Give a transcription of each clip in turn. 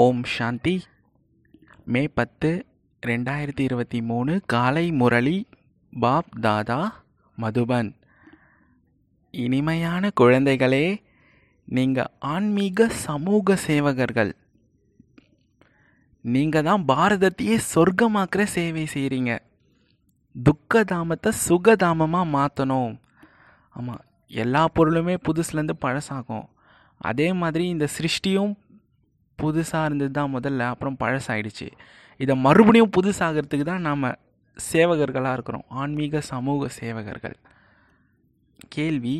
ஓம் சாந்தி. மே பத்து ரெண்டாயிரத்தி இருபத்தி மூணு காலை முரளி பாப் தாதா மதுபன். இனிமையான குழந்தைகளே நீங்கள் ஆன்மீக சமூக சேவகர்கள். நீங்கள் தான் பாரதத்தையே சொர்க்கமாக்குற சேவை செய்கிறீங்க துக்கதாமத்தை சுகதாமமாக மாற்றணும் ஆமாம் எல்லா பொருளுமே புதுசுலேருந்து பழசாகும். அதே மாதிரி இந்த சிருஷ்டியும் புதுசாக இருந்தது தான் முதல்ல அப்புறம் பழசாயிடுச்சு. இதை மறுபடியும் புதுசாகிறதுக்கு தான் நாம் சேவகர்களாக இருக்கிறோம். ஆன்மீக சமூக சேவகர்கள். கேள்வி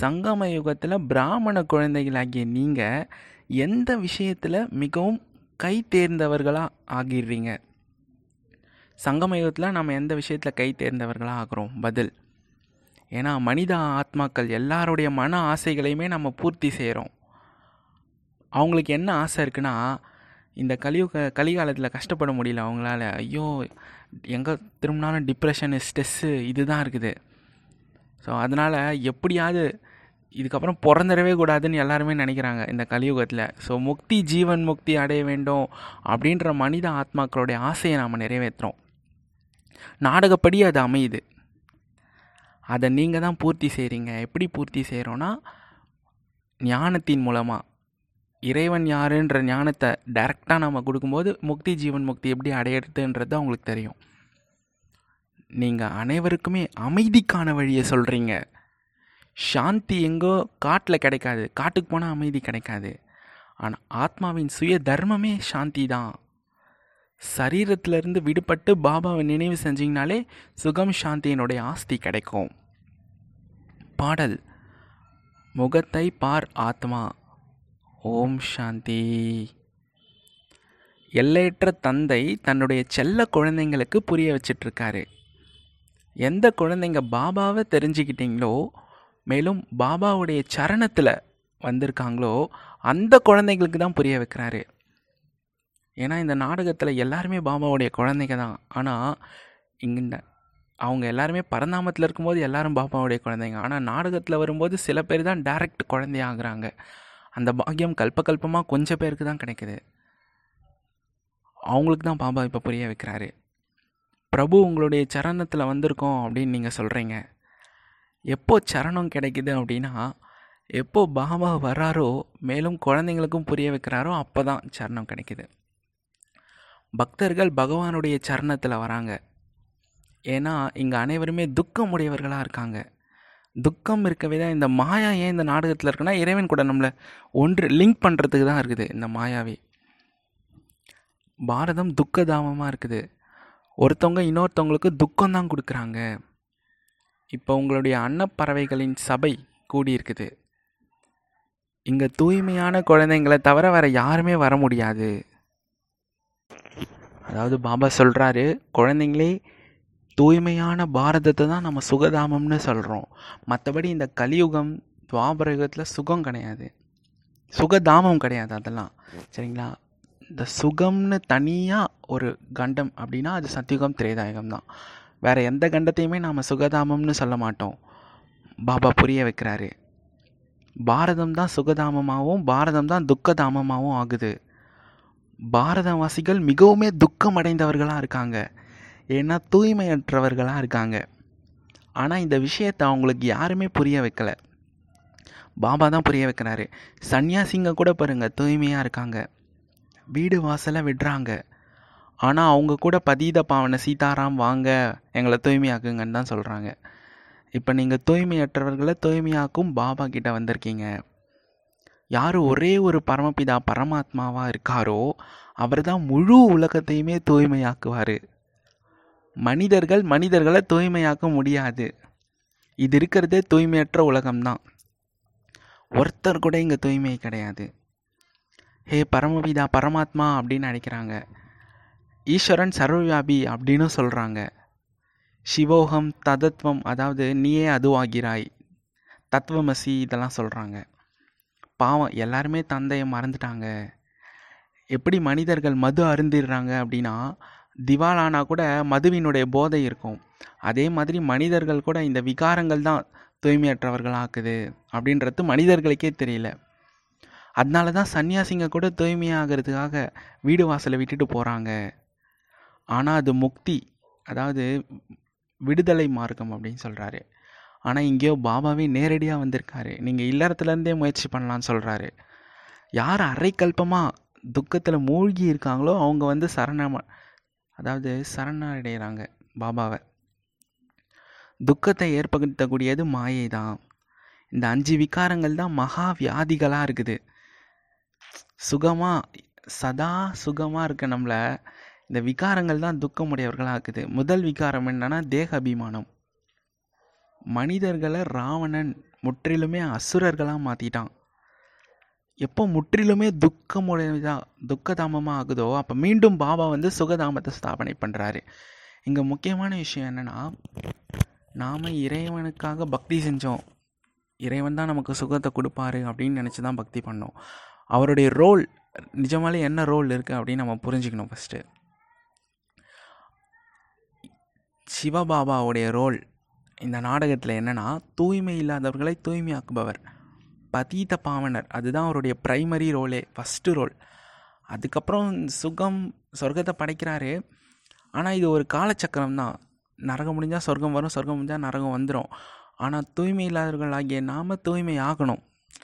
சங்கம யுகத்தில் பிராமண குழந்தைகளாகிய நீங்கள் எந்த விஷயத்தில் மிகவும் கை தேர்ந்தவர்களாக ஆகிடுறீங்க? சங்கம யுகத்தில் நம்ம எந்த விஷயத்தில் கை தேர்ந்தவர்களாக ஆகிறோம்? பதில். ஏன்னா மனித ஆத்மாக்கள் எல்லாருடைய மன ஆசைகளையுமே நம்ம பூர்த்தி செய்கிறோம் அவங்களுக்கு என்ன ஆசை இருக்குன்னா இந்த கலியுக கலிகாலத்தில் கஷ்டப்பட முடியல அவங்களால. ஐயோ எங்கே திரும்பினாலும் டிப்ரெஷனு ஸ்ட்ரெஸ்ஸு இதுதான் இருக்குது. ஸோ அதனால் எப்படியாவது இதுக்கப்புறம் பிறந்துடவே கூடாதுன்னு எல்லாருமே நினைக்கிறாங்க இந்த கலியுகத்தில். ஸோ முக்தி ஜீவன் முக்தி அடைய வேண்டும் அப்படின்ற மனித ஆத்மாக்களுடைய ஆசையை நாம் நிறைவேற்றுறோம். நாடகப்படி அது அமையுது. அதை நீங்கள் தான் பூர்த்தி செய்கிறீங்க எப்படி பூர்த்தி செய்கிறோன்னா ஞானத்தின் மூலமாக இறைவன் யாருன்ற ஞானத்தை டைரெக்டாக நம்ம கொடுக்கும்போது முக்தி ஜீவன் முக்தி எப்படி அடையிறதுன்றது அவங்களுக்கு தெரியும். நீங்கள் அனைவருக்குமே அமைதிக்கான வழியை சொல்கிறீங்க சாந்தி எங்கோ காட்டில் கிடைக்காது. காட்டுக்கு போனால் அமைதி கிடைக்காது. ஆனால் ஆத்மாவின் சுய தர்மமே சாந்தி தான். சரீரத்திலிருந்து விடுபட்டு பாபாவை நினைவு செஞ்சிங்கனாலே சுகம் சாந்தியினுடைய ஆஸ்தி கிடைக்கும். பாடல். முகத்தை பார் ஆத்மா. ஓம் சாந்தி. எல்லையற்ற தந்தை தன்னுடைய செல்ல குழந்தைங்களுக்கு புரிய வச்சிட்ருக்காரு. எந்த குழந்தைங்க பாபாவை தெரிஞ்சுக்கிட்டீங்களோ மேலும் பாபாவுடைய சரணத்தில் வந்திருக்காங்களோ அந்த குழந்தைங்களுக்கு தான் புரிய வைக்கிறாரு. ஏன்னா இந்த நாடகத்தில் எல்லாருமே பாபாவுடைய குழந்தைங்க தான். ஆனால் இங்கே அவங்க எல்லாருமே பரந்தாமத்தில் இருக்கும்போது எல்லாரும் பாபாவுடைய குழந்தைங்க. ஆனால் நாடகத்தில் வரும்போது சில பேர் தான் டைரக்ட் குழந்தையாகிறாங்க. அந்த பாக்கியம் கல்பகல்பமாக கொஞ்சம் பேருக்கு தான் கிடைக்குது. அவங்களுக்கு தான் பாபா இப்போ புரிய வைக்கிறாரு. பிரபு உங்களுடைய சரணத்தில் வந்திருக்கோம் அப்படின்னு நீங்கள் சொல்கிறீங்க எப்போ சரணம் கிடைக்குது அப்படின்னா எப்போ பாபா வராரோ மேலும் குழந்தைங்களுக்கும் புரிய வைக்கிறாரோ அப்போ தான் சரணம் கிடைக்குது. பக்தர்கள் பகவானுடைய சரணத்தில் வராங்க. ஏன்னா இங்கே அனைவருமே துக்கம் உடையவர்களாக இருக்காங்க. துக்கம் இருக்கவே தான் இந்த மாயா ஏன் இந்த நாடகத்தில் இருக்குன்னா இறைவன் கூட நம்மளை ஒன்று லிங்க் பண்ணுறதுக்கு தான் இருக்குது இந்த மாயாவே. பாரதம் துக்கதாமமாக இருக்குது. ஒருத்தவங்க இன்னொருத்தவங்களுக்கு துக்கம் தான் கொடுக்குறாங்க. இப்போ உங்களுடைய அன்னப்பறவைகளின் சபை கூடியிருக்குது. இங்கே தூய்மையான குழந்தைங்களை தவிர வேறு யாருமே வர முடியாது. அதாவது பாபா சொல்கிறாரு குழந்தைங்களே தூய்மையான பாரதத்தை தான் நம்ம சுகதாமம்னு சொல்கிறோம் மற்றபடி இந்த கலியுகம் துவாபரயுகத்தில் சுகம் கிடையாது. சுகதாமம் கிடையாது அதெல்லாம். சரிங்களா? இந்த சுகம்னு தனியாக ஒரு கண்டம் அப்படின்னா அது சத்தியுகம் திரேதாயுகம் தான். வேறு எந்த கண்டத்தையுமே நாம் சுகதாமம்னு சொல்ல மாட்டோம். பாபா புரிய வைக்கிறாரு. பாரதம் தான் சுகதாமமாகவும் பாரதம் தான் துக்கதாமமாகவும் ஆகுது. பாரதவாசிகள் மிகவுமே துக்கம் அடைந்தவர்களாக இருக்காங்க. ஏன்னா தூய்மையற்றவர்களாக இருக்காங்க. ஆனால் இந்த விஷயத்தை அவங்களுக்கு யாருமே புரிய வைக்கலை. பாபா தான் புரிய வைக்கிறாரு. சன்னியாசிங்க கூட பாருங்கள் தூய்மையாக இருக்காங்க. வீடு வாசலை விடுறாங்க. ஆனால் அவங்க கூட பதீத பாவனை சீதாராம் வாங்க எங்களை தூய்மையாக்குங்கன்னு தான் சொல்கிறாங்க இப்போ நீங்கள் தூய்மையற்றவர்களை தூய்மையாக்கும் பாபா கிட்ட வந்திருக்கீங்க. யார் ஒரே ஒரு பரமபிதா பரமாத்மாவாக இருக்காரோ அவர் தான் முழு உலகத்தையுமே தூய்மையாக்குவார். மனிதர்கள் மனிதர்களை தூய்மையாக்க முடியாது. இது இருக்கிறதே தூய்மையற்ற உலகம்தான். ஒருத்தர் கூட இங்கே தூய்மை கிடையாது. ஹே பரமபிதா பரமாத்மா அப்படின்னு நினைக்கிறாங்க. ஈஸ்வரன் சர்வவியாபி அப்படின்னு சொல்கிறாங்க சிவோகம் ததத்வம் அதாவது நீயே அதுவாகிறாய். தத்துவமசி இதெல்லாம் சொல்கிறாங்க பாவம் எல்லாருமே தந்தையை மறந்துட்டாங்க. எப்படி மனிதர்கள் மது அருந்திடுறாங்க அப்படின்னா திவாலானா கூட மதுவினுடைய போதை இருக்கும். அதே மாதிரி மனிதர்கள் கூட இந்த விகாரங்கள் தான் தூய்மையற்றவர்களாக்குது அப்படின்றது மனிதர்களுக்கே தெரியல. அதனால தான் சன்னியாசிங்க கூட தூய்மையாகிறதுக்காக வீடு வாசலை விட்டுட்டு போகிறாங்க ஆனால் அது முக்தி அதாவது விடுதலை மார்க்கம் அப்படின்னு சொல்கிறாரு ஆனால் இங்கேயோ பாபாவே நேரடியாக வந்திருக்காரு. நீங்கள் இல்லறத்துலேருந்தே முயற்சி பண்ணலான்னு சொல்கிறாரு யார் அரைக்கல்பமாக துக்கத்தில் மூழ்கி இருக்காங்களோ அவங்க வந்து சரண அதாவது சரணடைகிறாங்க பாபாவை. துக்கத்தை ஏற்படுத்தக்கூடியது மாயை தான் இந்த அஞ்சு விகாரங்கள் தான் மகா வியாதிகளாக இருக்குது. சுகமாக சதா சுகமாக இருக்க நம்மளை இந்த விகாரங்கள் தான் துக்கமுடையவர்களாக இருக்குது. முதல் விகாரம் என்னன்னா தேக அபிமானம் மனிதர்களை ராவணன் முற்றிலுமே அசுரர்களாக மாற்றிட்டான் எப்போ முற்றிலுமே துக்கமுடையதா துக்கதாமமாக ஆகுதோ அப்போ மீண்டும் பாபா வந்து சுகதாமத்தை ஸ்தாபனை பண்ணுறாரு இங்கே முக்கியமான விஷயம் என்னென்னா நாம் இறைவனுக்காக பக்தி செஞ்சோம். இறைவன் தான் நமக்கு சுகத்தை கொடுப்பாரு அப்படின்னு நினச்சி தான் பக்தி பண்ணோம். அவருடைய ரோல் நிஜமாலே என்ன ரோல் இருக்குது அப்படின்னு நம்ம புரிஞ்சுக்கணும் ஃபஸ்ட்டு சிவபாபாவுடைய ரோல் இந்த நாடகத்தில் என்னென்னா தூய்மை இல்லாதவர்களை தூய்மையாக்குபவர். பதீத பாவனர். அதுதான் அவருடைய ப்ரைமரி ரோலே ஃபஸ்ட்டு ரோல் அதுக்கப்புறம் சுகம் சொர்க்கத்தை படைக்கிறாரு. ஆனால் இது ஒரு காலச்சக்கரம் தான். நரகம் முடிஞ்சால் சொர்க்கம் வரும் சொர்க்கம் முடிஞ்சால் நரகம் வந்துடும் ஆனால் தூய்மை இல்லாதவர்கள் ஆகிய நாம் தூய்மை ஆகணும்.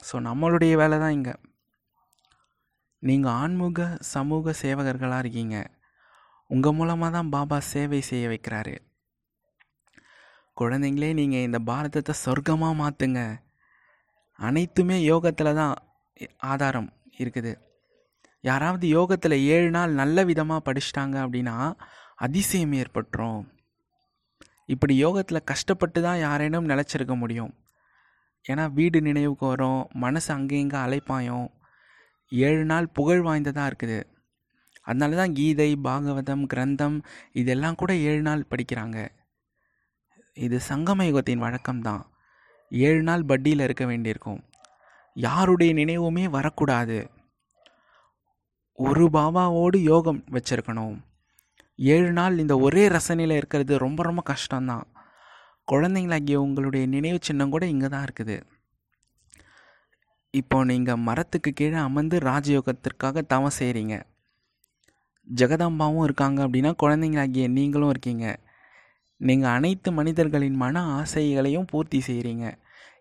ஸோ நம்மளுடைய வேலை தான் இங்கே. நீங்கள் ஆன்மீக சமூக சேவகர்களாக இருக்கீங்க. உங்கள் மூலமாக தான் பாபா சேவை செய்ய வைக்கிறாரு. குழந்தைங்களே நீங்கள் இந்த பாரதத்தை சொர்க்கமாக மாற்றுங்க அனைத்துமே யோகத்தில் தான் ஆதாரம் இருக்குது. யாராவது யோகத்தில் ஏழு நாள் நல்ல விதமாக படிச்சிட்டாங்க அப்படின்னா அதிசயம் ஏற்பட்டுரும். இப்படி யோகத்தில் கஷ்டப்பட்டு தான் யாரேனும் நிலச்சிருக்க முடியும். ஏன்னா வீடு நினைவுக்கு வரும் மனசு அங்கே இங்கே அலைப்பாயும். ஏழு நாள் புகழ் வாய்ந்ததாக இருக்குது. அதனால தான் கீதை பாகவதம் கிரந்தம் இதெல்லாம் கூட ஏழு நாள் படிக்கிறாங்க. இது சங்கம யுகத்தின் வழக்கம்தான். ஏழு நாள் பட்டியில் இருக்க வேண்டியிருக்கும். யாருடைய நினைவுமே வரக்கூடாது. ஒரு பாபாவோடு யோகம் வச்சிருக்கணும். ஏழு நாள் இந்த ஒரே ரசனையில் இருக்கிறது ரொம்ப ரொம்ப கஷ்டம்தான். குழந்தைங்களாகிய உங்களுடைய நினைவு சின்னம் கூட இங்கே தான் இருக்குது. இப்போ நீங்கள் மரத்துக்கு கீழே அமர்ந்து ராஜயோகத்திற்காக தவம் செய்கிறீங்க ஜெகதாம்பாவும் இருக்காங்க அப்படின்னா குழந்தைங்களாகிய நீங்களும் இருக்கீங்க. நீங்கள் அனைத்து மனிதர்களின் மன ஆசைகளையும் பூர்த்தி செய்கிறீங்க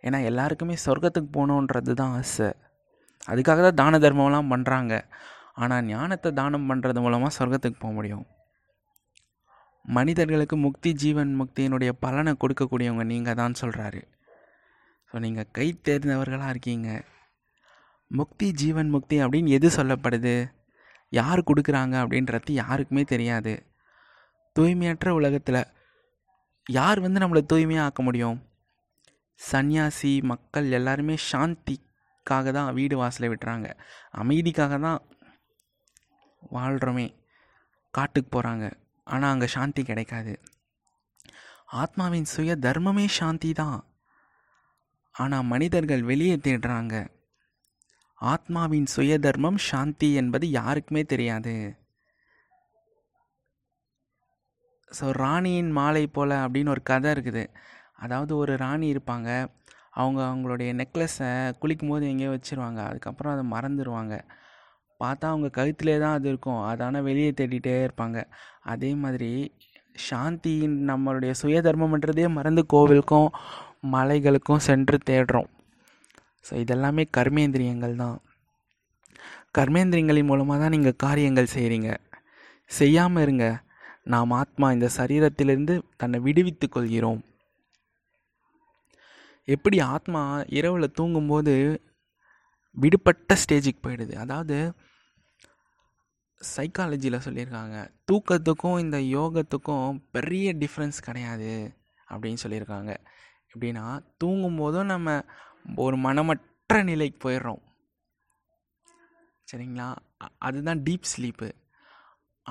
ஏன்னா எல்லாருக்குமே சொர்க்கத்துக்கு போகணுன்றது தான் ஆசை. அதுக்காக தான் தான தர்மம்லாம் பண்ணுறாங்க ஆனால் ஞானத்தை தானம் பண்ணுறது மூலமாக சொர்க்கத்துக்கு போக முடியும். மனிதர்களுக்கு முக்தி ஜீவன் முக்தியினுடைய பலனை கொடுக்கக்கூடியவங்க நீங்கள் தான் சொல்கிறாரு ஸோ நீங்கள் கை தேர்ந்தவர்களாக இருக்கீங்க. முக்தி ஜீவன் முக்தி அப்படின்னு எது சொல்லப்படுது? யார் கொடுக்குறாங்க அப்படின்றது யாருக்குமே தெரியாது. தூய்மையற்ற உலகத்தில் யார் வந்து நம்மளை தூய்மையாக ஆக்க முடியும்? சன்னியாசி மக்கள் எல்லாருமே சாந்திக்காக தான் வீடு வாசலை விட்டுறாங்க. அமைதிக்காக தான் வாழ்கிறோமே காட்டுக்கு போகிறாங்க ஆனால் அங்கே சாந்தி கிடைக்காது. ஆத்மாவின் சுய தர்மமே சாந்தி தான். ஆனால் மனிதர்கள் வெளியே தேடுறாங்க. ஆத்மாவின் சுய தர்மம் சாந்தி என்பது யாருக்குமே தெரியாது. ஸோ ராணியின் மாலை போல் அப்படின்னு ஒரு கதை இருக்குது. அதாவது ஒரு ராணி இருப்பாங்க. அவங்க அவங்களுடைய நெக்லஸை குளிக்கும் போது எங்கேயோ வச்சுருவாங்க. அதுக்கப்புறம் அதை மறந்துடுவாங்க பார்த்தா அவங்க கழுத்திலே தான் அது இருக்கும். அதானே வெளியே தேடிட்டே இருப்பாங்க. அதே மாதிரி சாந்தியின் நம்மளுடைய சுய தர்மம்ன்றதே மறந்து கோவிலுக்கும் மலைகளுக்கும் சென்று தேடுறோம். ஸோ இதெல்லாமே கர்மேந்திரியங்கள் தான். கர்மேந்திரியங்களின் மூலமாக தான் நீங்கள் காரியங்கள் செய்கிறீங்க செய்யாமல் இருங்க. நாம் ஆத்மா இந்த சரீரத்திலிருந்து தன்னை விடுவித்து கொள்கிறோம். எப்படி ஆத்மா இரவில் தூங்கும்போது விடுபட்ட ஸ்டேஜுக்கு போயிடுது. அதாவது சைக்காலஜியில் சொல்லியிருக்காங்க. தூக்கத்துக்கும் இந்த யோகத்துக்கும் பெரிய டிஃப்ரென்ஸ் கிடையாது அப்படின்னு சொல்லியிருக்காங்க. எப்படின்னா தூங்கும்போதும் நம்ம ஒரு மனமற்ற நிலைக்கு போயிடுறோம். சரிங்களா? அதுதான் டீப் ஸ்லீப்பு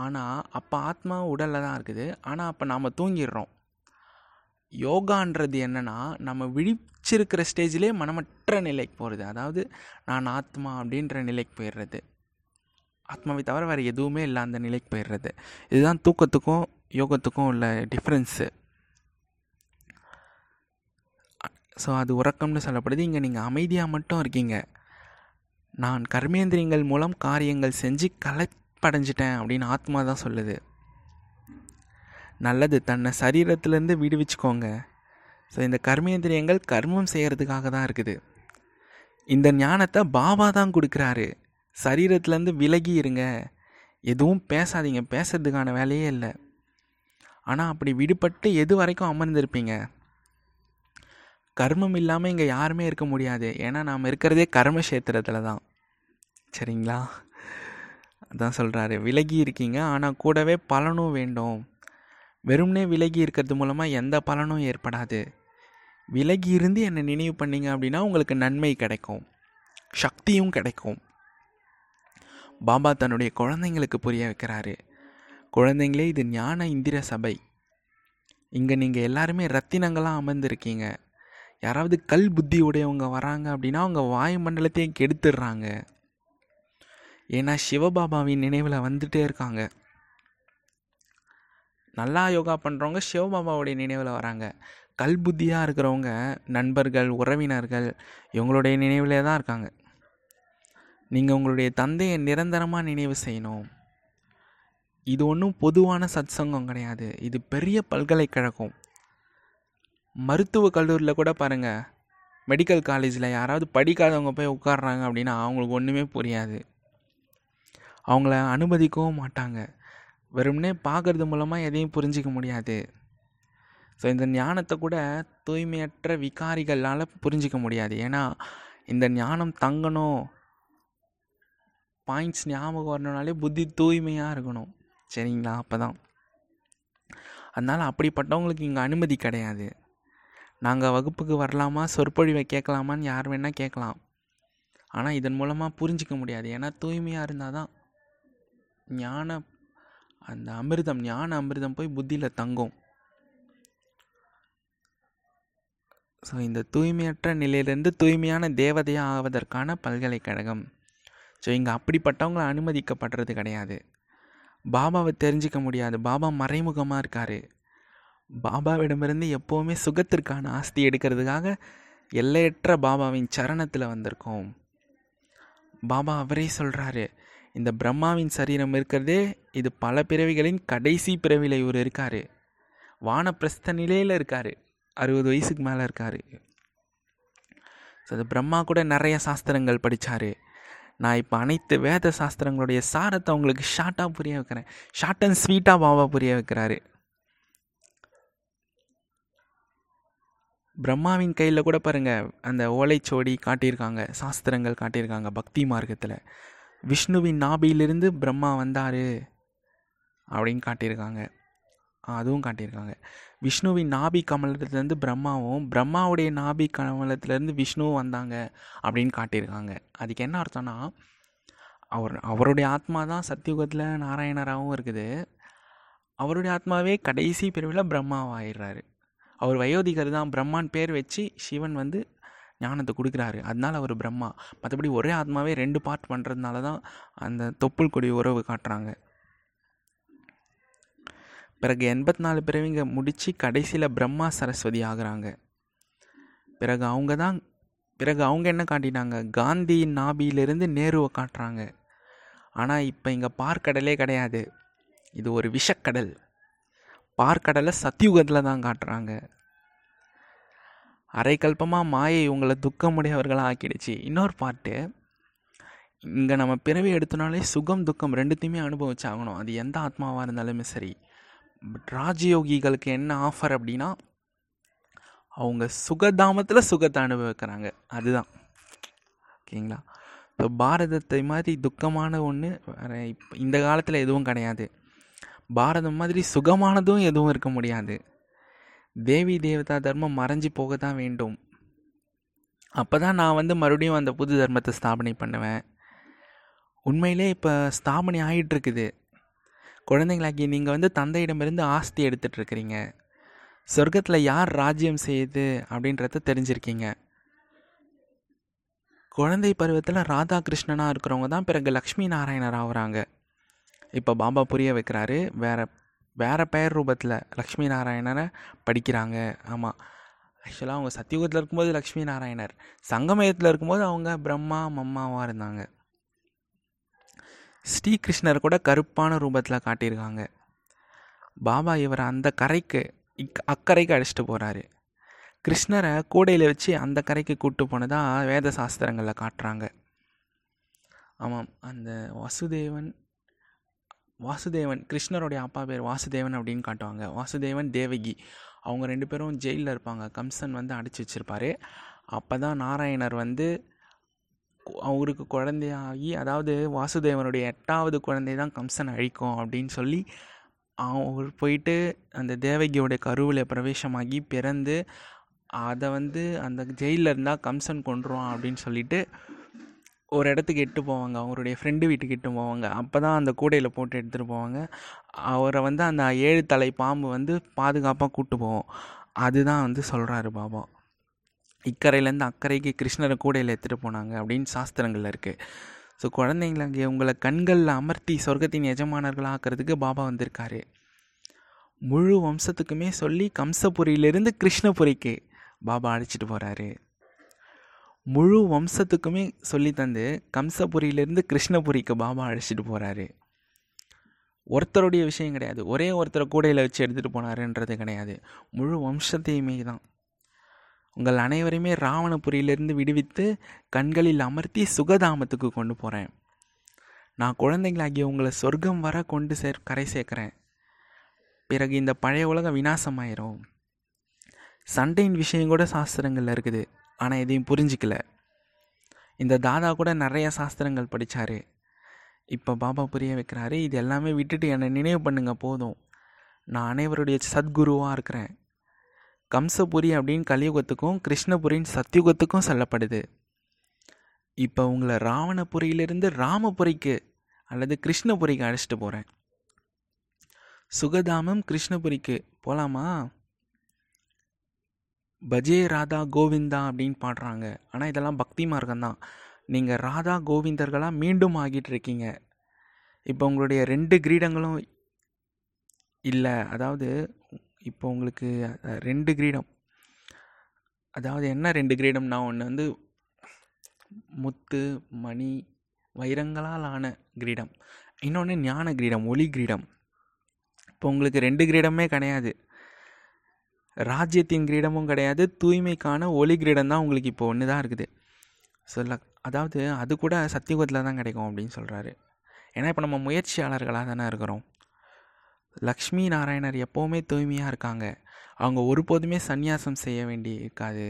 ஆனால் அப்போ ஆத்மா உடலில் தான் இருக்குது. ஆனால் அப்போ நாம் தூங்கிடுறோம். யோகான்றது என்னென்னா நம்ம விழிச்சிருக்கிற ஸ்டேஜ்லேயே மனமற்ற நிலைக்கு போகிறது அதாவது நான் ஆத்மா அப்படின்ற நிலைக்கு போயிடுறது. ஆத்மாவை தவிர வேறு எதுவுமே இல்லை அந்த நிலைக்கு போயிடுறது. இதுதான் தூக்கத்துக்கும் யோகத்துக்கும் உள்ள டிஃப்ரென்ஸு ஸோ அது உறக்கம்னு சொல்லப்படுது. இங்கே நீங்கள் அமைதியாக மட்டும் இருக்கீங்க. நான் கர்மேந்திரியங்கள் மூலம் காரியங்கள் செஞ்சு படைஞ்சிட்டேன் அப்படின்னு ஆத்மா தான் சொல்லுது. நல்லது தன்னை சரீரத்திலேருந்து விடுவிச்சுக்கோங்க. ஸோ இந்த கர்மேந்திரியங்கள் கர்மம் செய்கிறதுக்காக தான் இருக்குது. இந்த ஞானத்தை பாபா தான் கொடுக்குறாரு. சரீரத்துலேருந்து விலகி இருங்க. எதுவும் பேசாதீங்க. பேசுறதுக்கான வேலையே இல்லை. ஆனால் அப்படி விடுபட்டு எது வரைக்கும் அமர்ந்திருப்பீங்க? கர்மம் இல்லாமல் இங்கே யாருமே இருக்க முடியாது. ஏன்னா நாம் இருக்கிறதே கர்மக்ஷேத்திரத்தில் தான். சரிங்களா? அதான் சொல்கிறாரு விலகி இருக்கீங்க ஆனால் கூடவே பலனும் வேண்டும். வெறும்னே விலகி இருக்கிறது மூலமாக எந்த பலனும் ஏற்படாது. விலகி இருந்து என்னை நினைவு பண்ணீங்க அப்படின்னா உங்களுக்கு நன்மை கிடைக்கும். சக்தியும் கிடைக்கும். பாபா தன்னுடைய குழந்தைங்களுக்கு புரிய வைக்கிறாரு. குழந்தைங்களே இது ஞான இந்திர சபை. இங்கே நீங்கள் எல்லாருமே ரத்தினங்களாக அமர்ந்திருக்கீங்க. யாராவது கல் புத்தி உடையவங்க வராங்க அப்படின்னா அவங்க வாயுமண்டலத்தையும் கெடுத்துடுறாங்க. ஏன்னா சிவபாபாவின் நினைவில் வந்துகிட்டே இருக்காங்க. நல்லா யோகா பண்ணுறவங்க சிவபாபாவுடைய நினைவில் வராங்க. கல் புத்தியாக இருக்கிறவங்க நண்பர்கள் உறவினர்கள் இவங்களுடைய நினைவிலே தான் இருக்காங்க. நீங்கள் உங்களுடைய தந்தையை நிரந்தரமாக நினைவு செய்யணும். இது ஒன்றும் பொதுவான சத்சங்கம் கிடையாது. இது பெரிய பல்கலைக்கழகம். மருத்துவ கல்லூரியில் கூட பாருங்கள் மெடிக்கல் காலேஜில் யாராவது படிக்காதவங்க போய் உட்காடுறாங்க அப்படின்னா அவங்களுக்கு ஒன்றுமே புரியாது. அவங்கள அனுமதிக்கவும் மாட்டாங்க. வெறும்னே பார்க்கறது மூலமாக எதையும் புரிஞ்சிக்க முடியாது. ஸோ இந்த ஞானத்தை கூட தூய்மையற்ற விகாரிகளால் புரிஞ்சிக்க முடியாது. ஏன்னா இந்த ஞானம் தங்கணும். பாயிண்ட்ஸ் ஞாபகம் வரணுனாலே புத்தி தூய்மையாக இருக்கணும். சரிங்களா? அப்போ தான் அதனால் அப்படிப்பட்டவங்களுக்கு இங்கே அனுமதி கிடையாது. நாங்கள் வகுப்புக்கு வரலாமா? சொற்பொழிவை கேட்கலாமான்னு யார் வேணால் கேட்கலாம். ஆனால் இதன் மூலமாக புரிஞ்சிக்க முடியாது. ஏன்னா தூய்மையாக இருந்தால் தான் ஞான அந்த அமிர்தம் ஞான அமிர்தம் போய் புத்தியில் தங்கும். ஸோ இந்த தூய்மையற்ற நிலையிலேருந்து தூய்மையான தேவதையாக ஆவதற்கான பல்கலைக்கழகம். ஸோ இங்கே அப்படிப்பட்டவங்களை அனுமதிக்கப்படுறது கிடையாது. பாபாவை தெரிஞ்சிக்க முடியாது. பாபா மறைமுகமாக இருக்கார். பாபாவிடமிருந்து எப்போவுமே சுகத்திற்கான ஆஸ்தி எடுக்கிறதுக்காக எல்லையற்ற பாபாவின் சரணத்தில் வந்திருக்கோம். பாபா அவரே சொல்கிறாரு இந்த பிரம்மாவின் சரீரம் இருக்கிறதே இது பல பிறவிகளின் கடைசி பிறவியில் இவர் இருக்கார். வானப்பிரஸ்த நிலையில் இருக்கார். அறுபது வயசுக்கு மேலே இருக்கார். ஸோ அது பிரம்மா கூட நிறைய சாஸ்திரங்கள் படித்தார் நான் இப்போ அனைத்து வேத சாஸ்திரங்களுடைய சாரத்தை அவங்களுக்கு ஷார்ட்டாக புரிய வைக்கிறேன். ஷார்ட் அண்ட் ஸ்வீட்டாக பாபா புரிய வைக்கிறாரு. பிரம்மாவின் கையில் கூட பாருங்கள் அந்த ஓலைச்சோடி காட்டியிருக்காங்க சாஸ்திரங்கள் காட்டியிருக்காங்க பக்தி மார்க்கத்தில். விஷ்ணுவின் நாபியிலிருந்து பிரம்மா வந்தார் அப்படின்னு காட்டியிருக்காங்க. அதுவும் காட்டியிருக்காங்க. விஷ்ணுவின் நாபி கமலத்துலேருந்து பிரம்மாவும் பிரம்மாவுடைய நாபி கமலத்துலேருந்து விஷ்ணுவும் வந்தாங்க அப்படின்னு காட்டியிருக்காங்க. அதுக்கு என்ன அர்த்தம்னா அவர் அவருடைய ஆத்மா தான் சத்தியுகத்தில் நாராயணராகவும் இருக்குது. அவருடைய ஆத்மாவே கடைசி பிரிவில் பிரம்மாவாயிடுறாரு. அவர் வயோதிகர் தான். பிரம்மான் பேர் வச்சு சிவன் வந்து ஞானத்தை கொடுக்குறாரு. அதனால் அவர் பிரம்மா. மற்றபடி ஒரே ஆத்மாவே ரெண்டு பார்ட் பண்ணுறதுனால தான் அந்த தொப்புள் கொடி உறவு காட்டுறாங்க. பிறகு எண்பத்தி நாலு பிறவிங்க முடித்து கடைசியில் பிரம்மா சரஸ்வதி ஆகுறாங்க. பிறகு அவங்க தான் பிறகு அவங்க என்ன காட்டினாங்க காந்தியின் நாபியிலிருந்து நேருவை காட்டுறாங்க. ஆனால் இப்போ இங்கே பார்க்கடலே கிடையாது. இது ஒரு விஷக்கடல். பார்க்கடலை சத்தியுகத்தில் தான் காட்டுறாங்க. அரைக்கல்பமாக மாயை உங்களை துக்கமுடையவர்களாக ஆக்கிடுச்சு இன்னொரு பாட்டு இங்கே நம்ம பிறவி எடுத்தனாலே சுகம் துக்கம் ரெண்டுத்தையுமே அனுபவிச்சாகணும். அது எந்த ஆத்மாவாக இருந்தாலுமே சரி. பட் ராஜயோகிகளுக்கு என்ன ஆஃபர் அப்படின்னா அவங்க சுகதாமத்தில் சுகத்தை அனுபவிக்கிறாங்க. அதுதான். ஓகேங்களா? இப்போ பாரதத்தை மாதிரி துக்கமான ஒன்று வேறு இப்போ இந்த காலத்தில் எதுவும் கிடையாது. பாரதம் மாதிரி சுகமானதும் எதுவும் இருக்க முடியாது. தேவி தேவதா தர்மம் மறைஞ்சு போக தான் வேண்டும். அப்போ தான் நான் வந்து மறுபடியும் அந்த புது தர்மத்தை ஸ்தாபனை பண்ணுவேன். உண்மையிலே இப்போ ஸ்தாபனை ஆகிட்டுருக்குது குழந்தைங்களாக்கி நீங்கள் வந்து தந்தையிடமிருந்து ஆஸ்தி எடுத்துகிட்ருக்கிறீங்க சொர்க்கத்தில் யார் ராஜ்யம் செய்யுது அப்படின்றத தெரிஞ்சிருக்கீங்க. குழந்தை பருவத்தில் ராதாகிருஷ்ணனாக இருக்கிறவங்க தான் பிறகு லக்ஷ்மி நாராயணர் ஆகுறாங்க. இப்போ பாபா புரிய வைக்கிறாரு வேறு வேறு பெயர் ரூபத்தில் லக்ஷ்மி நாராயணனை படிக்கிறாங்க. ஆமாம் ஆக்சுவலாக அவங்க சத்தியுகத்தில் இருக்கும்போது லக்ஷ்மி நாராயணர். சங்கமயத்தில் இருக்கும்போது அவங்க பிரம்மா மம்மாவாக இருந்தாங்க. ஸ்ரீகிருஷ்ணர் கூட கருப்பான ரூபத்தில் காட்டியிருக்காங்க. பாபா இவரை அந்த கரைக்கு இக் அக்கறைக்கு அழைச்சிட்டு போகிறாரு கிருஷ்ணரை கூடையில் வச்சு அந்த கரைக்கு கூப்பிட்டு போனதாக வேத சாஸ்திரங்களில் காட்டுறாங்க. ஆமாம். அந்த வசுதேவன் வாசுதேவன் கிருஷ்ணருடைய அப்பா பேர் வாசுதேவன் அப்படின்னு காட்டுவாங்க. வாசுதேவன் தேவகி. அவங்க ரெண்டு பேரும் ஜெயிலில் இருப்பாங்க. கம்சன் வந்து அடைச்சி வச்சுருப்பாரு. அப்போ தான் நாராயணர் வந்து அவருக்கு குழந்தையாகி அதாவது வாசுதேவனுடைய எட்டாவது குழந்தை தான் கம்சன் அழிக்கும் அப்படின்னு சொல்லி அவர் போயிட்டு அந்த தேவகியோடைய கருவில் பிரவேசமாகி பிறந்து அதை வந்து அந்த ஜெயிலில் இருந்தால் கம்சன் கொண்டுருவான் அப்படின்னு சொல்லிட்டு ஒரு இடத்துக்கு எட்டு போவாங்க. அவருடைய ஃப்ரெண்டு வீட்டுக்கு எட்டு போவாங்க. அப்போ தான் அந்த கூடையில் போட்டு எடுத்துகிட்டு போவாங்க. அவரை வந்து அந்த ஏழு தலை பாம்பு வந்து பாதுகாப்பாக கூப்பிட்டு போவோம் அதுதான் வந்து சொல்கிறாரு பாபா. இக்கரையிலேருந்து அக்கறைக்கு கிருஷ்ணரை கூடையில் எடுத்துகிட்டு போனாங்க அப்படின்னு சாஸ்திரங்களில் இருக்குது ஸோ குழந்தைங்கள அங்கே உங்களை கண்களில் அமர்த்தி சொர்க்கத்தின் எஜமானர்களாக ஆக்கிறதுக்கு பாபா வந்திருக்காரு. முழு வம்சத்துக்குமே சொல்லி கம்சபுரியிலிருந்து கிருஷ்ணபுரிக்கு பாபா அழைச்சிட்டு போகிறாரு முழு வம்சத்துக்குமே சொல்லி தந்து கம்சபுரியிலேருந்து கிருஷ்ணபுரிக்கு பாபா அழைச்சிட்டு போகிறாரு ஒருத்தருடைய விஷயம் கிடையாது. ஒரே ஒருத்தரை கூடையில் வச்சு எடுத்துகிட்டு போனாருன்றது கிடையாது. முழு வம்சத்தையுமே தான். உங்கள் அனைவரையுமே ராவணபுரியிலிருந்து விடுவித்து கண்களில் அமர்த்தி சுகதாமத்துக்கு கொண்டு போகிறேன் நான் குழந்தைங்களாகிய உங்களை சொர்க்கம் வர கொண்டு சேர் கரை சேர்க்குறேன். பிறகு இந்த பழைய உலகம் விநாசமாயிரும். சண்டையின் விஷயம் கூட சாஸ்திரங்களில் இருக்குது. ஆனால் எதையும் புரிஞ்சிக்கல. இந்த தாதா கூட நிறைய சாஸ்திரங்கள் படித்தார் இப்போ பாபா புரிய வைக்கிறாரு இது எல்லாமே விட்டுட்டு என்னை நினைவு பண்ணுங்க போதும். நான் அனைவருடைய சத்குருவாக இருக்கிறேன். கம்சபுரி அப்படின்னு கலியுகத்துக்கும் கிருஷ்ணபுரின்னு சத்தியுகத்துக்கும் சொல்லப்படுது. இப்போ உங்களை ராவணபுரியிலிருந்து ராமபுரிக்கு அல்லது கிருஷ்ணபுரிக்கு அழைச்சிட்டு போகிறேன் சுகதாமம் கிருஷ்ணபுரிக்கு. போகலாமா பஜே ராதா கோவிந்தா அப்படின்னு பாடுறாங்க. ஆனால் இதெல்லாம் பக்தி மார்க்கம் தான். நீங்கள் ராதா கோவிந்தர்களாக மீண்டும் ஆகிட்டு இருக்கீங்க. இப்போ உங்களுடைய ரெண்டு கிரீடங்களும் இல்லை. அதாவது இப்போ உங்களுக்கு ரெண்டு கிரீடம். அதாவது என்ன ரெண்டு கிரீடம்னா ஒன்று வந்து முத்து மணி வைரங்களால் ஆன கிரீடம். இன்னொன்று ஞான கிரீடம் ஒளி கிரீடம். இப்போ உங்களுக்கு ரெண்டு கிரீடமே கிடையாது. ராஜ்யத்தின் கிரீடமும் கிடையாது தூய்மைக்கான ஒளி கிரீடம் தான் உங்களுக்கு இப்போ ஒன்று தான் இருக்குது. சொல்ல அதாவது அது கூட சத்தியுகத்தில் தான் கிடைக்கும் அப்படின்னு சொல்கிறாரு ஏன்னா இப்போ நம்ம முயற்சியாளர்களாக தானே இருக்கிறோம். லக்ஷ்மி நாராயணர் எப்போவுமே தூய்மையாக இருக்காங்க. அவங்க ஒருபோதுமே சந்நியாசம் செய்ய வேண்டி இருக்காது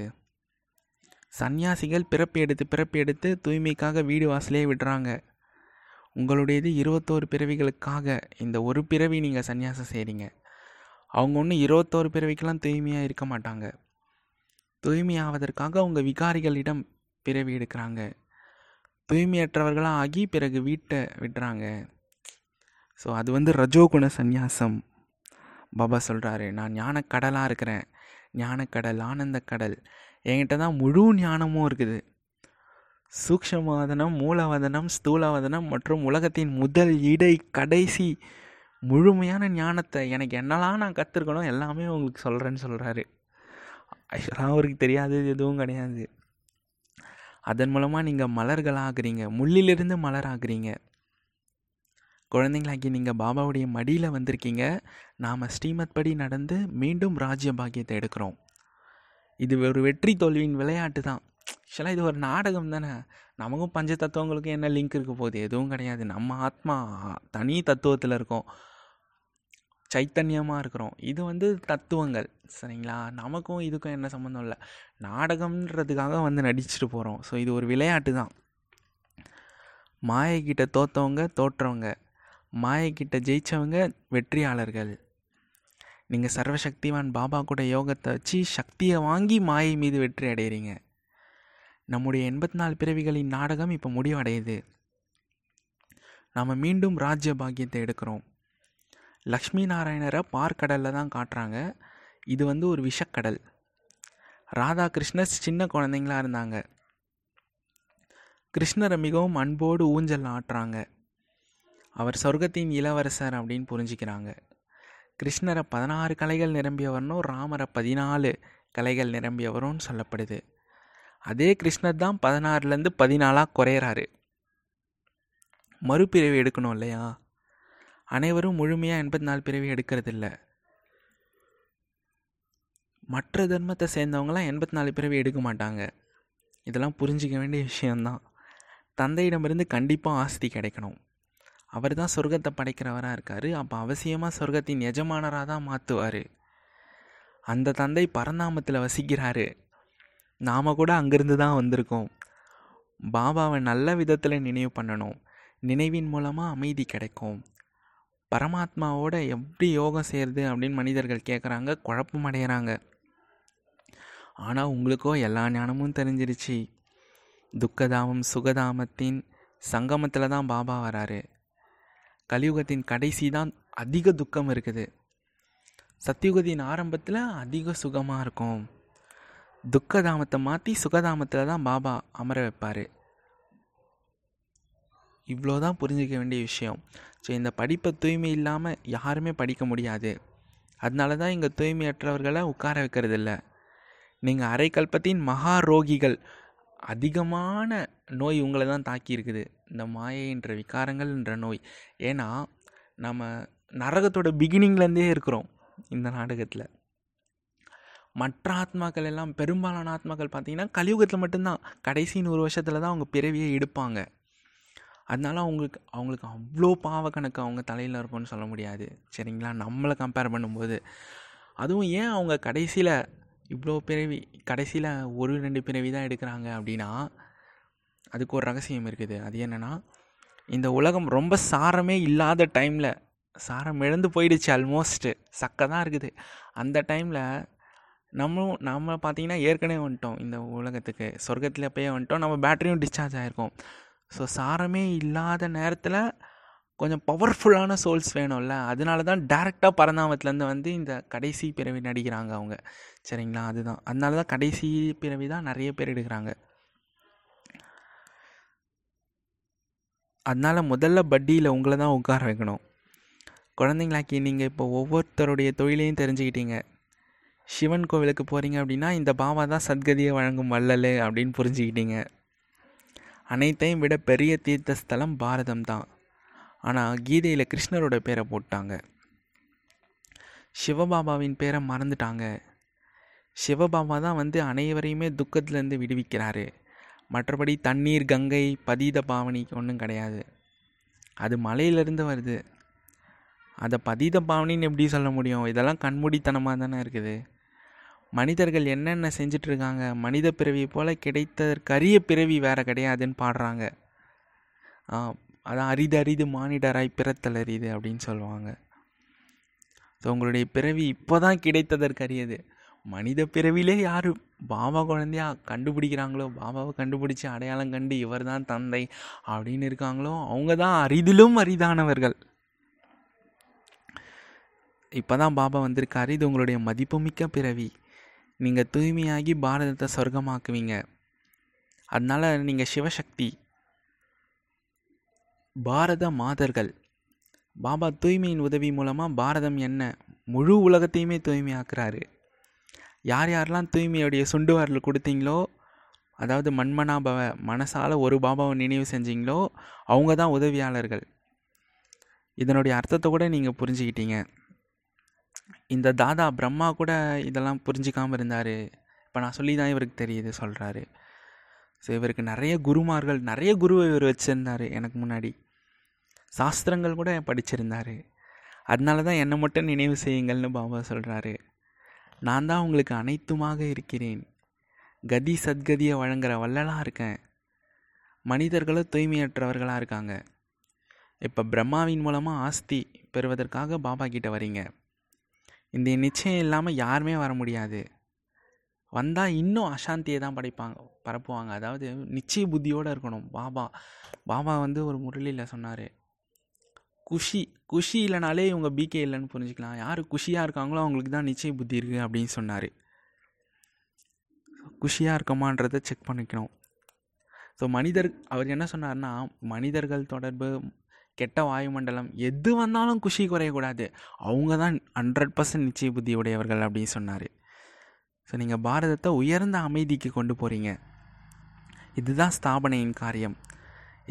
சந்நியாசிகள் பிறப்பு எடுத்து பிறப்பு எடுத்து தூய்மைக்காக வீடு வாசலே விடுறாங்க. உங்களுடையது இருபத்தோரு பிறவிகளுக்காக இந்த ஒரு பிறவி நீங்கள் சந்நியாசம் செய்கிறீங்க அவங்க ஒன்றும் இருபத்தோரு பிறவிக்கெல்லாம் தூய்மையாக இருக்க மாட்டாங்க. தூய்மையாவதற்காக அவங்க விகாரிகளிடம் பிறவி எடுக்கிறாங்க. தூய்மையற்றவர்களாக ஆகி பிறகு வீட்டை விடுறாங்க ஸோ அது வந்து ரஜோகுண சந்நியாசம். பாபா சொல்கிறாரு நான் ஞானக்கடலாக இருக்கிறேன். ஞானக்கடல் ஆனந்த கடல் என்கிட்ட தான் முழு ஞானமும் இருக்குது. சூக்ஷமவதனம் மூலவதனம் ஸ்தூலவதனம் மற்றும் உலகத்தின் முதல் இடை கடைசி முழுமையான ஞானத்தை எனக்கு என்னெல்லாம் நான் கற்றுருக்கணும் எல்லாமே உங்களுக்கு சொல்கிறேன்னு சொல்கிறாரு ஆக்சுவலாக அவருக்கு தெரியாதது எதுவும் கிடையாது. அதன் மூலமாக நீங்கள் மலர்களாகிறீங்க முள்ளிலிருந்து மலர் ஆகுறீங்க குழந்தைங்களாக்கி நீங்கள் பாபாவுடைய மடியில் வந்திருக்கீங்க. நாம் ஸ்ரீமத் படி நடந்து மீண்டும் ராஜ்ய பாக்கியத்தை எடுக்கிறோம். இது ஒரு வெற்றி தோல்வியின் விளையாட்டு தான். ஆக்சுவலாக இது ஒரு நாடகம் தானே? நமக்கும் பஞ்ச தத்துவங்களுக்கும் என்ன லிங்க் இருக்க போகுது? எதுவும் கிடையாது. நம்ம ஆத்மா தனி தத்துவத்தில் இருக்கோம். சைத்தன்யமாக இருக்கிறோம். இது வந்து தத்துவங்கள். சரிங்களா? நமக்கும் இதுக்கும் என்ன சம்மந்தம் இல்லை. நாடகம்ன்றதுக்காக வந்து நடிச்சுட்டு போகிறோம் ஸோ இது ஒரு விளையாட்டு தான். மாயக்கிட்ட தோற்றவங்க. தோற்றவங்க மாயக்கிட்ட ஜெயித்தவங்க வெற்றியாளர்கள். நீங்கள் சர்வசக்திவான் பாபா கூட யோகத்தை வச்சு சக்தியை வாங்கி மாயை மீது வெற்றி அடைகிறீங்க நம்முடைய எண்பத்தி நாலு பிறவிகளின் நாடகம் இப்போ முடிவடையுது. நாம் மீண்டும் ராஜ்ய பாக்கியத்தை எடுக்கிறோம். லக்ஷ்மி நாராயணரை பார்க்கடலில் தான் காட்டுறாங்க. இது வந்து ஒரு விஷக்கடல். ராதாகிருஷ்ணர் சின்ன குழந்தைங்களா இருந்தாங்க. கிருஷ்ணரை மிகவும் அன்போடு ஊஞ்சல் ஆட்டுறாங்க. அவர் சொர்க்கத்தின் இளவரசர் அப்படின்னு புரிஞ்சுக்கிறாங்க. கிருஷ்ணரை பதினாறு கலைகள் நிரம்பியவர்னும் ராமரை பதினாலு கலைகள் நிரம்பியவரும் சொல்லப்படுது. அதே கிருஷ்ணர் தான் பதினாறுலேருந்து பதினாலாக குறையிறாரு. மறுபிறவி எடுக்கணும் இல்லையா? அனைவரும் முழுமையாக எண்பத்தி நாலு பிறவி எடுக்கிறதில்ல. மற்ற தர்மத்தை சேர்ந்தவங்களாம் எண்பத்தி நாலு பிறவி எடுக்க மாட்டாங்க. இதெல்லாம் புரிஞ்சிக்க வேண்டிய விஷயந்தான் தந்தையிடமிருந்து கண்டிப்பாக ஆஸ்தி கிடைக்கணும். அவர் தான் சொர்க்கத்தை படைக்கிறவராக இருக்கார். அப்போ அவசியமாக சொர்க்கத்தின் எஜமானராக தான் மாற்றுவார் அந்த தந்தை பரந்தாமத்தில் வசிக்கிறாரு. நாம் கூட அங்கேருந்து தான் வந்திருக்கோம். பாபாவை நல்ல விதத்தில் நினைவு பண்ணணும். நினைவின் மூலமாக அமைதி கிடைக்கும். பரமாத்மாவோட எப்படி யோகம் செய்கிறது அப்படின்னு மனிதர்கள் கேட்குறாங்க குழப்பம் அடைகிறாங்க ஆனால் உங்களுக்கோ எல்லா ஞானமும் தெரிஞ்சிருச்சு. துக்கதாமம் சுகதாமத்தின் சங்கமத்தில் தான் பாபா வராரு. கலியுகத்தின் கடைசி தான் அதிக துக்கம் இருக்குது. சத்தியுகத்தின் ஆரம்பத்தில் அதிக சுகமாக இருக்கும். துக்கதாமத்தை மாற்றி சுகதாமத்தில் தான் பாபா அமர வைப்பார். இவ்வளோ தான் புரிஞ்சிக்க வேண்டிய விஷயம். ஸோ இந்த படிப்பை தூய்மை இல்லாமல் யாருமே படிக்க முடியாது. அதனால தான் இங்கே தூய்மையற்றவர்களை உட்கார வைக்கிறது இல்லை நீங்கள் அரைக்கல்பத்தின் மகா ரோகிகள் அதிகமான நோய் உங்களை தான் தாக்கி இருக்குது இந்த மாயை என்ற விகாரங்கள் என்ற நோய். ஏன்னா நம்ம நரகத்தோட பிகினிங்லேருந்தே இருக்கிறோம் இந்த நாடகத்தில். மற்ற ஆத்மாக்கள் எல்லாம் பெரும்பாலான ஆத்மாக்கள் பார்த்திங்கன்னா கலியுகத்தில் மட்டும்தான். கடைசி நூறு வருஷத்தில் தான் அவங்க பிறவியை எடுப்பாங்க. அதனால அவங்களுக்கு அவங்களுக்கு அவ்வளோ பாவ கணக்கு அவங்க தலையில் இருக்கும்னு சொல்ல முடியாது. சரிங்களா? நம்மளை கம்பேர் பண்ணும்போது. அதுவும் ஏன் அவங்க கடைசியில் இவ்வளோ பிறவி கடைசியில் ஒரு ரெண்டு பிறவி தான் எடுக்கிறாங்க அப்படின்னா அதுக்கு ஒரு ரகசியம் இருக்குது. அது என்னென்னா இந்த உலகம் ரொம்ப சாரமே இல்லாத டைமில் சாரம் இழந்து போயிடுச்சு ஆல்மோஸ்ட்டு சக்கை தான் இருக்குது. அந்த டைமில் நம்மளும் நம்ம பார்த்தீங்கன்னா ஏற்கனவே வந்துட்டோம் இந்த உலகத்துக்கு. சொர்க்கத்தில் போய் வந்துட்டோம். நம்ம பேட்டரியும் டிஸ்சார்ஜ் ஆகிருக்கோம் ஸோ சாரமே இல்லாத நேரத்தில் கொஞ்சம் பவர்ஃபுல்லான சோல்ஸ் வேணும்ல. அதனால தான் டேரெக்டாக பரந்தாமத்துலேருந்து வந்து இந்த கடைசி பிறவி நடிக்கிறாங்க அவங்க. சரிங்களா? அதுதான். அதனால தான் கடைசி பிறவி தான் நிறைய பேர் எடுக்கிறாங்க. அதனால் முதல்ல பட்டியில் உங்களை தான் உட்கார வைக்கணும். குழந்தைங்களாக்கி நீங்கள் இப்போ ஒவ்வொருத்தருடைய தொழிலையும் தெரிஞ்சுக்கிட்டீங்க. சிவன் கோவிலுக்கு போகிறீங்க அப்படின்னா இந்த பாபா தான் சத்கதியை வழங்கும் வள்ளல் அப்படின்னு புரிஞ்சுக்கிட்டீங்க. அனைத்தையும் விட பெரிய தீர்த்த ஸ்தலம் பாரதம் தான் ஆனால் கீதையில் கிருஷ்ணரோட பேரை போட்டாங்க. சிவபாபாவின் பேரை மறந்துட்டாங்க. சிவபாபா தான் வந்து அனைவரையுமே துக்கத்துலேருந்து விடுவிக்கிறாரு. மற்றபடி தண்ணீர் கங்கை பதீத பாவனி ஒன்றும் கிடையாது. அது மலையிலேருந்து வருது. அதை பதீத பாவனின்னு எப்படி சொல்ல முடியும்? இதெல்லாம் கண்மூடித்தனமாக தானே இருக்குது. மனிதர்கள் என்னென்ன செஞ்சிட்ருக்காங்க? மனித பிறவி போல் கிடைத்ததற்கரிய பிறவி வேறு கிடையாதுன்னு பாடுறாங்க. அதான் அரிது அரிது மானிடராய் பிறத்தல் அரிது அப்படின்னு சொல்லுவாங்க. ஸோ உங்களுடைய பிறவி இப்போ தான் கிடைத்ததற்கரியது மனித பிறவிலே யார் பாபா குழந்தையா கண்டுபிடிக்கிறாங்களோ பாபாவை கண்டுபிடிச்சி அடையாளம் கண்டு இவர் தான் தந்தை அப்படின்னு இருக்காங்களோ அவங்க தான் அரிதிலும் அரிதானவர்கள். இப்போ தான் பாபா வந்திருக்காரு. இது உங்களுடைய மதிப்புமிக்க பிறவி. நீங்கள் தூய்மையாகி பாரதத்தை சொர்க்கமாக்குவீங்க. அதனால் நீங்கள் சிவசக்தி. பாரத மாதர்கள். பாபா தூய்மையின் உதவி மூலமாக பாரதம் என்ன? முழு உலகத்தையுமே தூய்மையாக்குறாரு. யார் யாரெல்லாம் தூய்மையுடைய சுண்டு வரல் கொடுத்தீங்களோ அதாவது மண்மனாபவ மனசால் ஒரு பாபாவை நினைவு செஞ்சீங்களோ அவங்க தான் உதவியாளர்கள். இதனுடைய அர்த்தத்தை கூட நீங்கள் புரிஞ்சுக்கிட்டீங்க. இந்த தாதா பிரம்மா கூட இதெல்லாம் புரிஞ்சிக்காமல் இருந்தார். இப்போ நான் சொல்லி தான் இவருக்கு தெரியுது சொல்கிறாரு ஸோ இவருக்கு நிறைய குருமார்கள் நிறைய குருவை இவர் வச்சுருந்தார் எனக்கு முன்னாடி. சாஸ்திரங்கள் கூட படிச்சிருந்தார். அதனால தான் என்னை மட்டும் நினைவு செய்யுங்கள்னு பாபா சொல்கிறாரு நான் தான் உங்களுக்கு அனைத்துமாக இருக்கிறேன். கதி சத்கதியை வழங்குற வல்லலாக இருக்கேன். மனிதர்களும் தூய்மையற்றவர்களாக இருக்காங்க. இப்போ பிரம்மாவின் மூலமாக ஆஸ்தி பெறுவதற்காக பாபா கிட்ட வரீங்க. இந்த நிச்சயம் இல்லாமல் யாருமே வர முடியாது. வந்தால் இன்னும் அசாந்தியை தான் படைப்பாங்க பரப்புவாங்க. அதாவது நிச்சய புத்தியோடு இருக்கணும். பாபா பாபா வந்து ஒரு முரளியில் சொன்னார். குஷி குஷி இல்லைனாலே இவங்க பிகே இல்லைன்னு புரிஞ்சுக்கலாம். யார் குஷியாக இருக்காங்களோ அவங்களுக்கு தான் நிச்சய புத்தி இருக்குது அப்படின்னு சொன்னார். குஷியாக இருக்கமான்றதை செக் பண்ணிக்கணும். ஸோ மனிதர் அவர் என்ன சொன்னார்னா மனிதர்கள் தொடர்பு கெட்ட வாயுமண்டலம் எது வந்தாலும் குஷி குறையக்கூடாது. அவங்க தான் ஹண்ட்ரட் பர்சன்ட் நிச்சய புத்தி உடையவர்கள் அப்படின்னு சொன்னார். ஸோ நீங்கள் பாரதத்தை உயர்ந்த அமைதிக்கு கொண்டு போகிறீங்க இதுதான் ஸ்தாபனையின் காரியம்.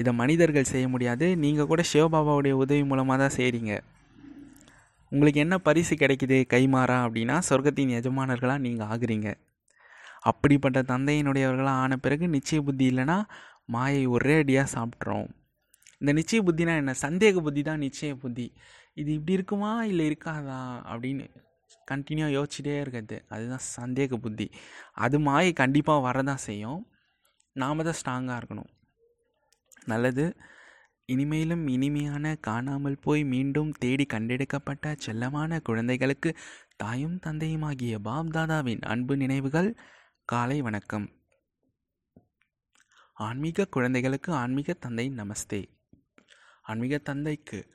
இதை மனிதர்கள் செய்ய முடியாது. நீங்கள் கூட சிவபாபாவுடைய உதவி மூலமாக தான் செய்கிறீங்க உங்களுக்கு என்ன பரிசு கிடைக்குது கைமாறா அப்படின்னா சொர்க்கத்தின் எஜமானர்களாக நீங்கள் ஆகுறீங்க. அப்படிப்பட்ட தந்தையினுடையவர்களாக ஆன பிறகு நிச்சய புத்தி இல்லைன்னா மாயை ஒரே அடியாக சாப்பிட்றோம் இந்த நிச்சய புத்தினா என்ன? சந்தேக புத்தி தான் நிச்சய புத்தி. இது இப்படி இருக்குமா? இல்லை இருக்காதா? அப்படின்னு கண்டினியூவாக யோசிச்சுட்டே இருக்கிறது. அதுதான் சந்தேக புத்தி. அது மாயை கண்டிப்பாக வரதான் செய்யும். நாம் தான் ஸ்ட்ராங்காக இருக்கணும். நல்லது. இனிமேலும் இனிமையான காணாமல் போய் மீண்டும் தேடி கண்டெடுக்கப்பட்ட செல்லமான குழந்தைகளுக்கு தாயும் தந்தையுமாகிய பாப் தாதாவின் அன்பு நினைவுகள் காலை வணக்கம். ஆன்மீக குழந்தைகளுக்கு ஆன்மீக தந்தை நமஸ்தே. ஆன்மீக தந்தைக்கு.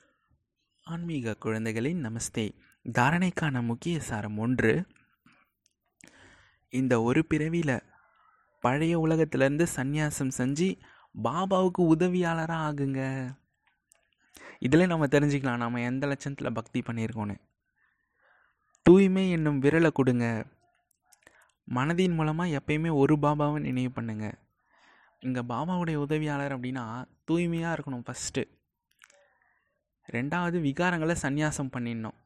ஆன்மீக குழந்தைகளின் நமஸ்தே. தாரணைக்கான முக்கிய சாரம் ஒன்று. இந்த ஒரு பிறவியில் பழைய உலகத்திலேருந்து சந்நியாசம் செஞ்சு பாபாவுக்கு உதவியாளராக ஆகுங்க. இதில் நம்ம தெரிஞ்சுக்கலாம் நம்ம எந்த லட்சத்தில் பக்தி பண்ணியிருக்கோன்னு. தூய்மை என்னும் விரலை கொடுங்க. மனதின் மூலமாக எப்பயுமே ஒரு பாபாவை நினைவு பண்ணுங்கள் இங்கே பாபாவுடைய உதவியாளர் அப்படின்னா தூய்மையாக இருக்கணும் ஃபஸ்ட்டு ரெண்டாவது விகாரங்களை சந்நியாசம் பண்ணிடணும்.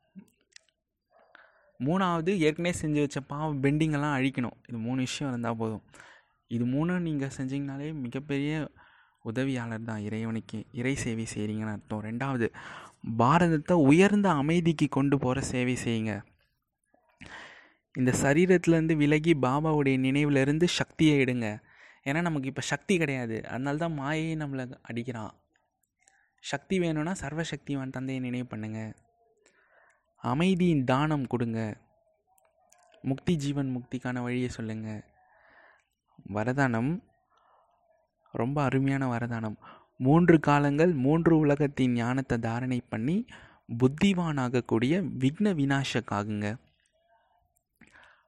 மூணாவது ஏற்கனவே செஞ்சு வச்ச பாவம் பெண்டிங்கெல்லாம் அழிக்கணும். இது மூணு விஷயம் இருந்தால் போதும். இது மூணும் நீங்கள் செஞ்சிங்கனாலே மிகப்பெரிய உதவியாளர் தான் இறைவனுக்கு. இறை சேவை செய்கிறீங்கன்னு அர்த்தம். ரெண்டாவது பாரதத்தை உயர்ந்த அமைதிக்கு கொண்டு போகிற சேவை செய்யுங்க. இந்த சரீரத்துலேருந்து விலகி பாபாவுடைய நினைவுலேருந்து சக்தியை எடுங்க. ஏன்னா நமக்கு இப்போ சக்தி கிடையாது. அதனால தான் மாயையை நம்மளை அடிக்கிறான். சக்தி வேணும்னா சர்வசக்திவான் தந்தையை நினைவு பண்ணுங்க. அமைதியின் தானம் கொடுங்க. முக்தி ஜீவன் முக்திக்கான வழியை சொல்லுங்கள் வரதானம் ரொம்ப அருமையான வரதானம். மூன்று காலங்கள் மூன்று உலகத்தின் ஞானத்தை தாரணை பண்ணி புத்திவானாகக்கூடிய விக்ன வினாசக்காகுங்க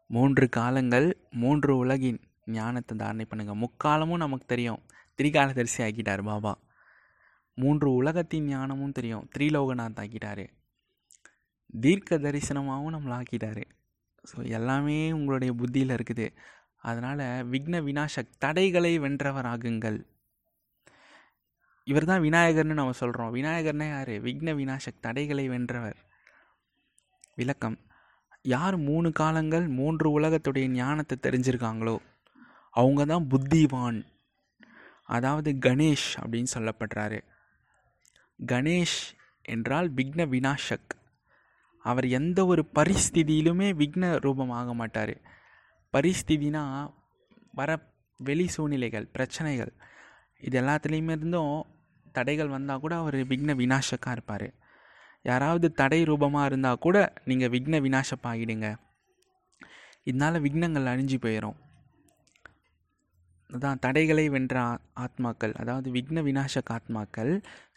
மூன்று காலங்கள் மூன்று உலகின் ஞானத்தை தாரணை பண்ணுங்கள் முக்காலமும் நமக்கு தெரியும். திரிகாலதரிசி ஆகிட்டார் பாபா. மூன்று உலகத்தின் ஞானமும் தெரியும். த்ரீலோகநாத் ஆக்கிட்டாரு. தீர்க்க தரிசனமாகவும் நம்மளை ஆக்கிட்டாரு. ஸோ எல்லாமே உங்களுடைய புத்தியில் இருக்குது. அதனால் விக்ன வினாசக் தடைகளை வென்றவர் ஆகுங்கள் இவர் தான் விநாயகர்னு நம்ம சொல்கிறோம் விநாயகர்னா யார்? விக்ன வினாசக் தடைகளை வென்றவர். விளக்கம். யார் மூணு காலங்கள் மூன்று உலகத்துடைய ஞானத்தை தெரிஞ்சிருக்காங்களோ அவங்க தான் புத்திவான். அதாவது கணேஷ் அப்படின்னு சொல்லப்படுறாரு. கணேஷ் என்றால் விக்ன வினாசக் அவர் எந்த ஒரு பரிஸ்திதியிலுமே விக்ன ரூபமாக மாட்டார். பரிஸ்திதினா வர வெளி சூழ்நிலைகள் பிரச்சனைகள் இது எல்லாத்துலேயுமே இருந்தும் தடைகள் வந்தால் கூட அவர் விக்ன விநாஷக்காக இருப்பார். யாராவது தடை ரூபமாக இருந்தால் கூட நீங்கள் விக்ன வினாசப்பாகிடுங்க இதனால் விக்னங்கள் அழிஞ்சு போயிடும் அதான் தடைகளை வென்ற ஆத்மாக்கள் அதாவது விக்ன வினாசக் ஆத்மாக்கள்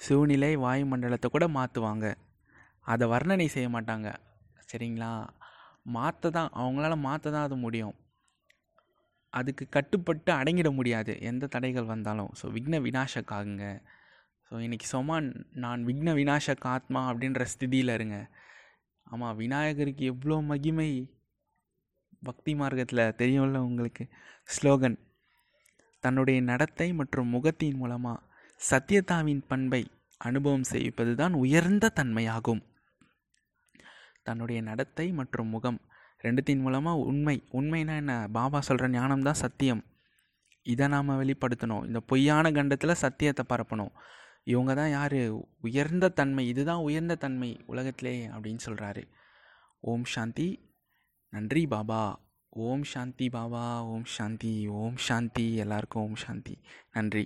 சூழ்நிலை வாயுமண்டலத்தை கூட மாற்றுவாங்க அதை வர்ணனை செய்ய மாட்டாங்க. சரிங்களா? மாற்ற தான் அவங்களால மாற்ற தான் அது முடியும். அதுக்கு கட்டுப்பட்டு அடங்கிட முடியாது. எந்த தடைகள் வந்தாலும். ஸோ விக்ன விநாசக்காகுங்க. ஸோ இன்றைக்கி சொமான் நான் விக்ன விநாசக் ஆத்மா அப்படின்ற ஸ்திதியில் இருங்க. ஆமாம் விநாயகருக்கு எவ்வளோ மகிமை பக்தி மார்க்கத்தில் தெரியும்ல உங்களுக்கு. ஸ்லோகன் தன்னுடைய நடத்தை மற்றும் முகத்தின் மூலமாக சத்தியதாவின் பண்பை அனுபவம் செய்வது தான் உயர்ந்த தன்மையாகும். தன்னுடைய நடத்தை மற்றும் முகம் ரெண்டுத்தின் மூலமாக உண்மை. உண்மைனா என்ன? பாபா சொல்கிற ஞானம் தான் சத்தியம். இதை நாம் வெளிப்படுத்தணும். இந்த பொய்யான கண்டத்தில் சத்தியத்தை பரப்பணும். இவங்க தான் யார்? உயர்ந்த தன்மை. இதுதான் உயர்ந்த தன்மை உலகத்திலே அப்படின்னு சொல்கிறாரு ஓம் சாந்தி. நன்றி பாபா. ஓம் சாந்தி பாபா ஓம் சாந்தி ஓம் சாந்தி. எல்லாருக்கும் ஓம் சாந்தி. நன்றி.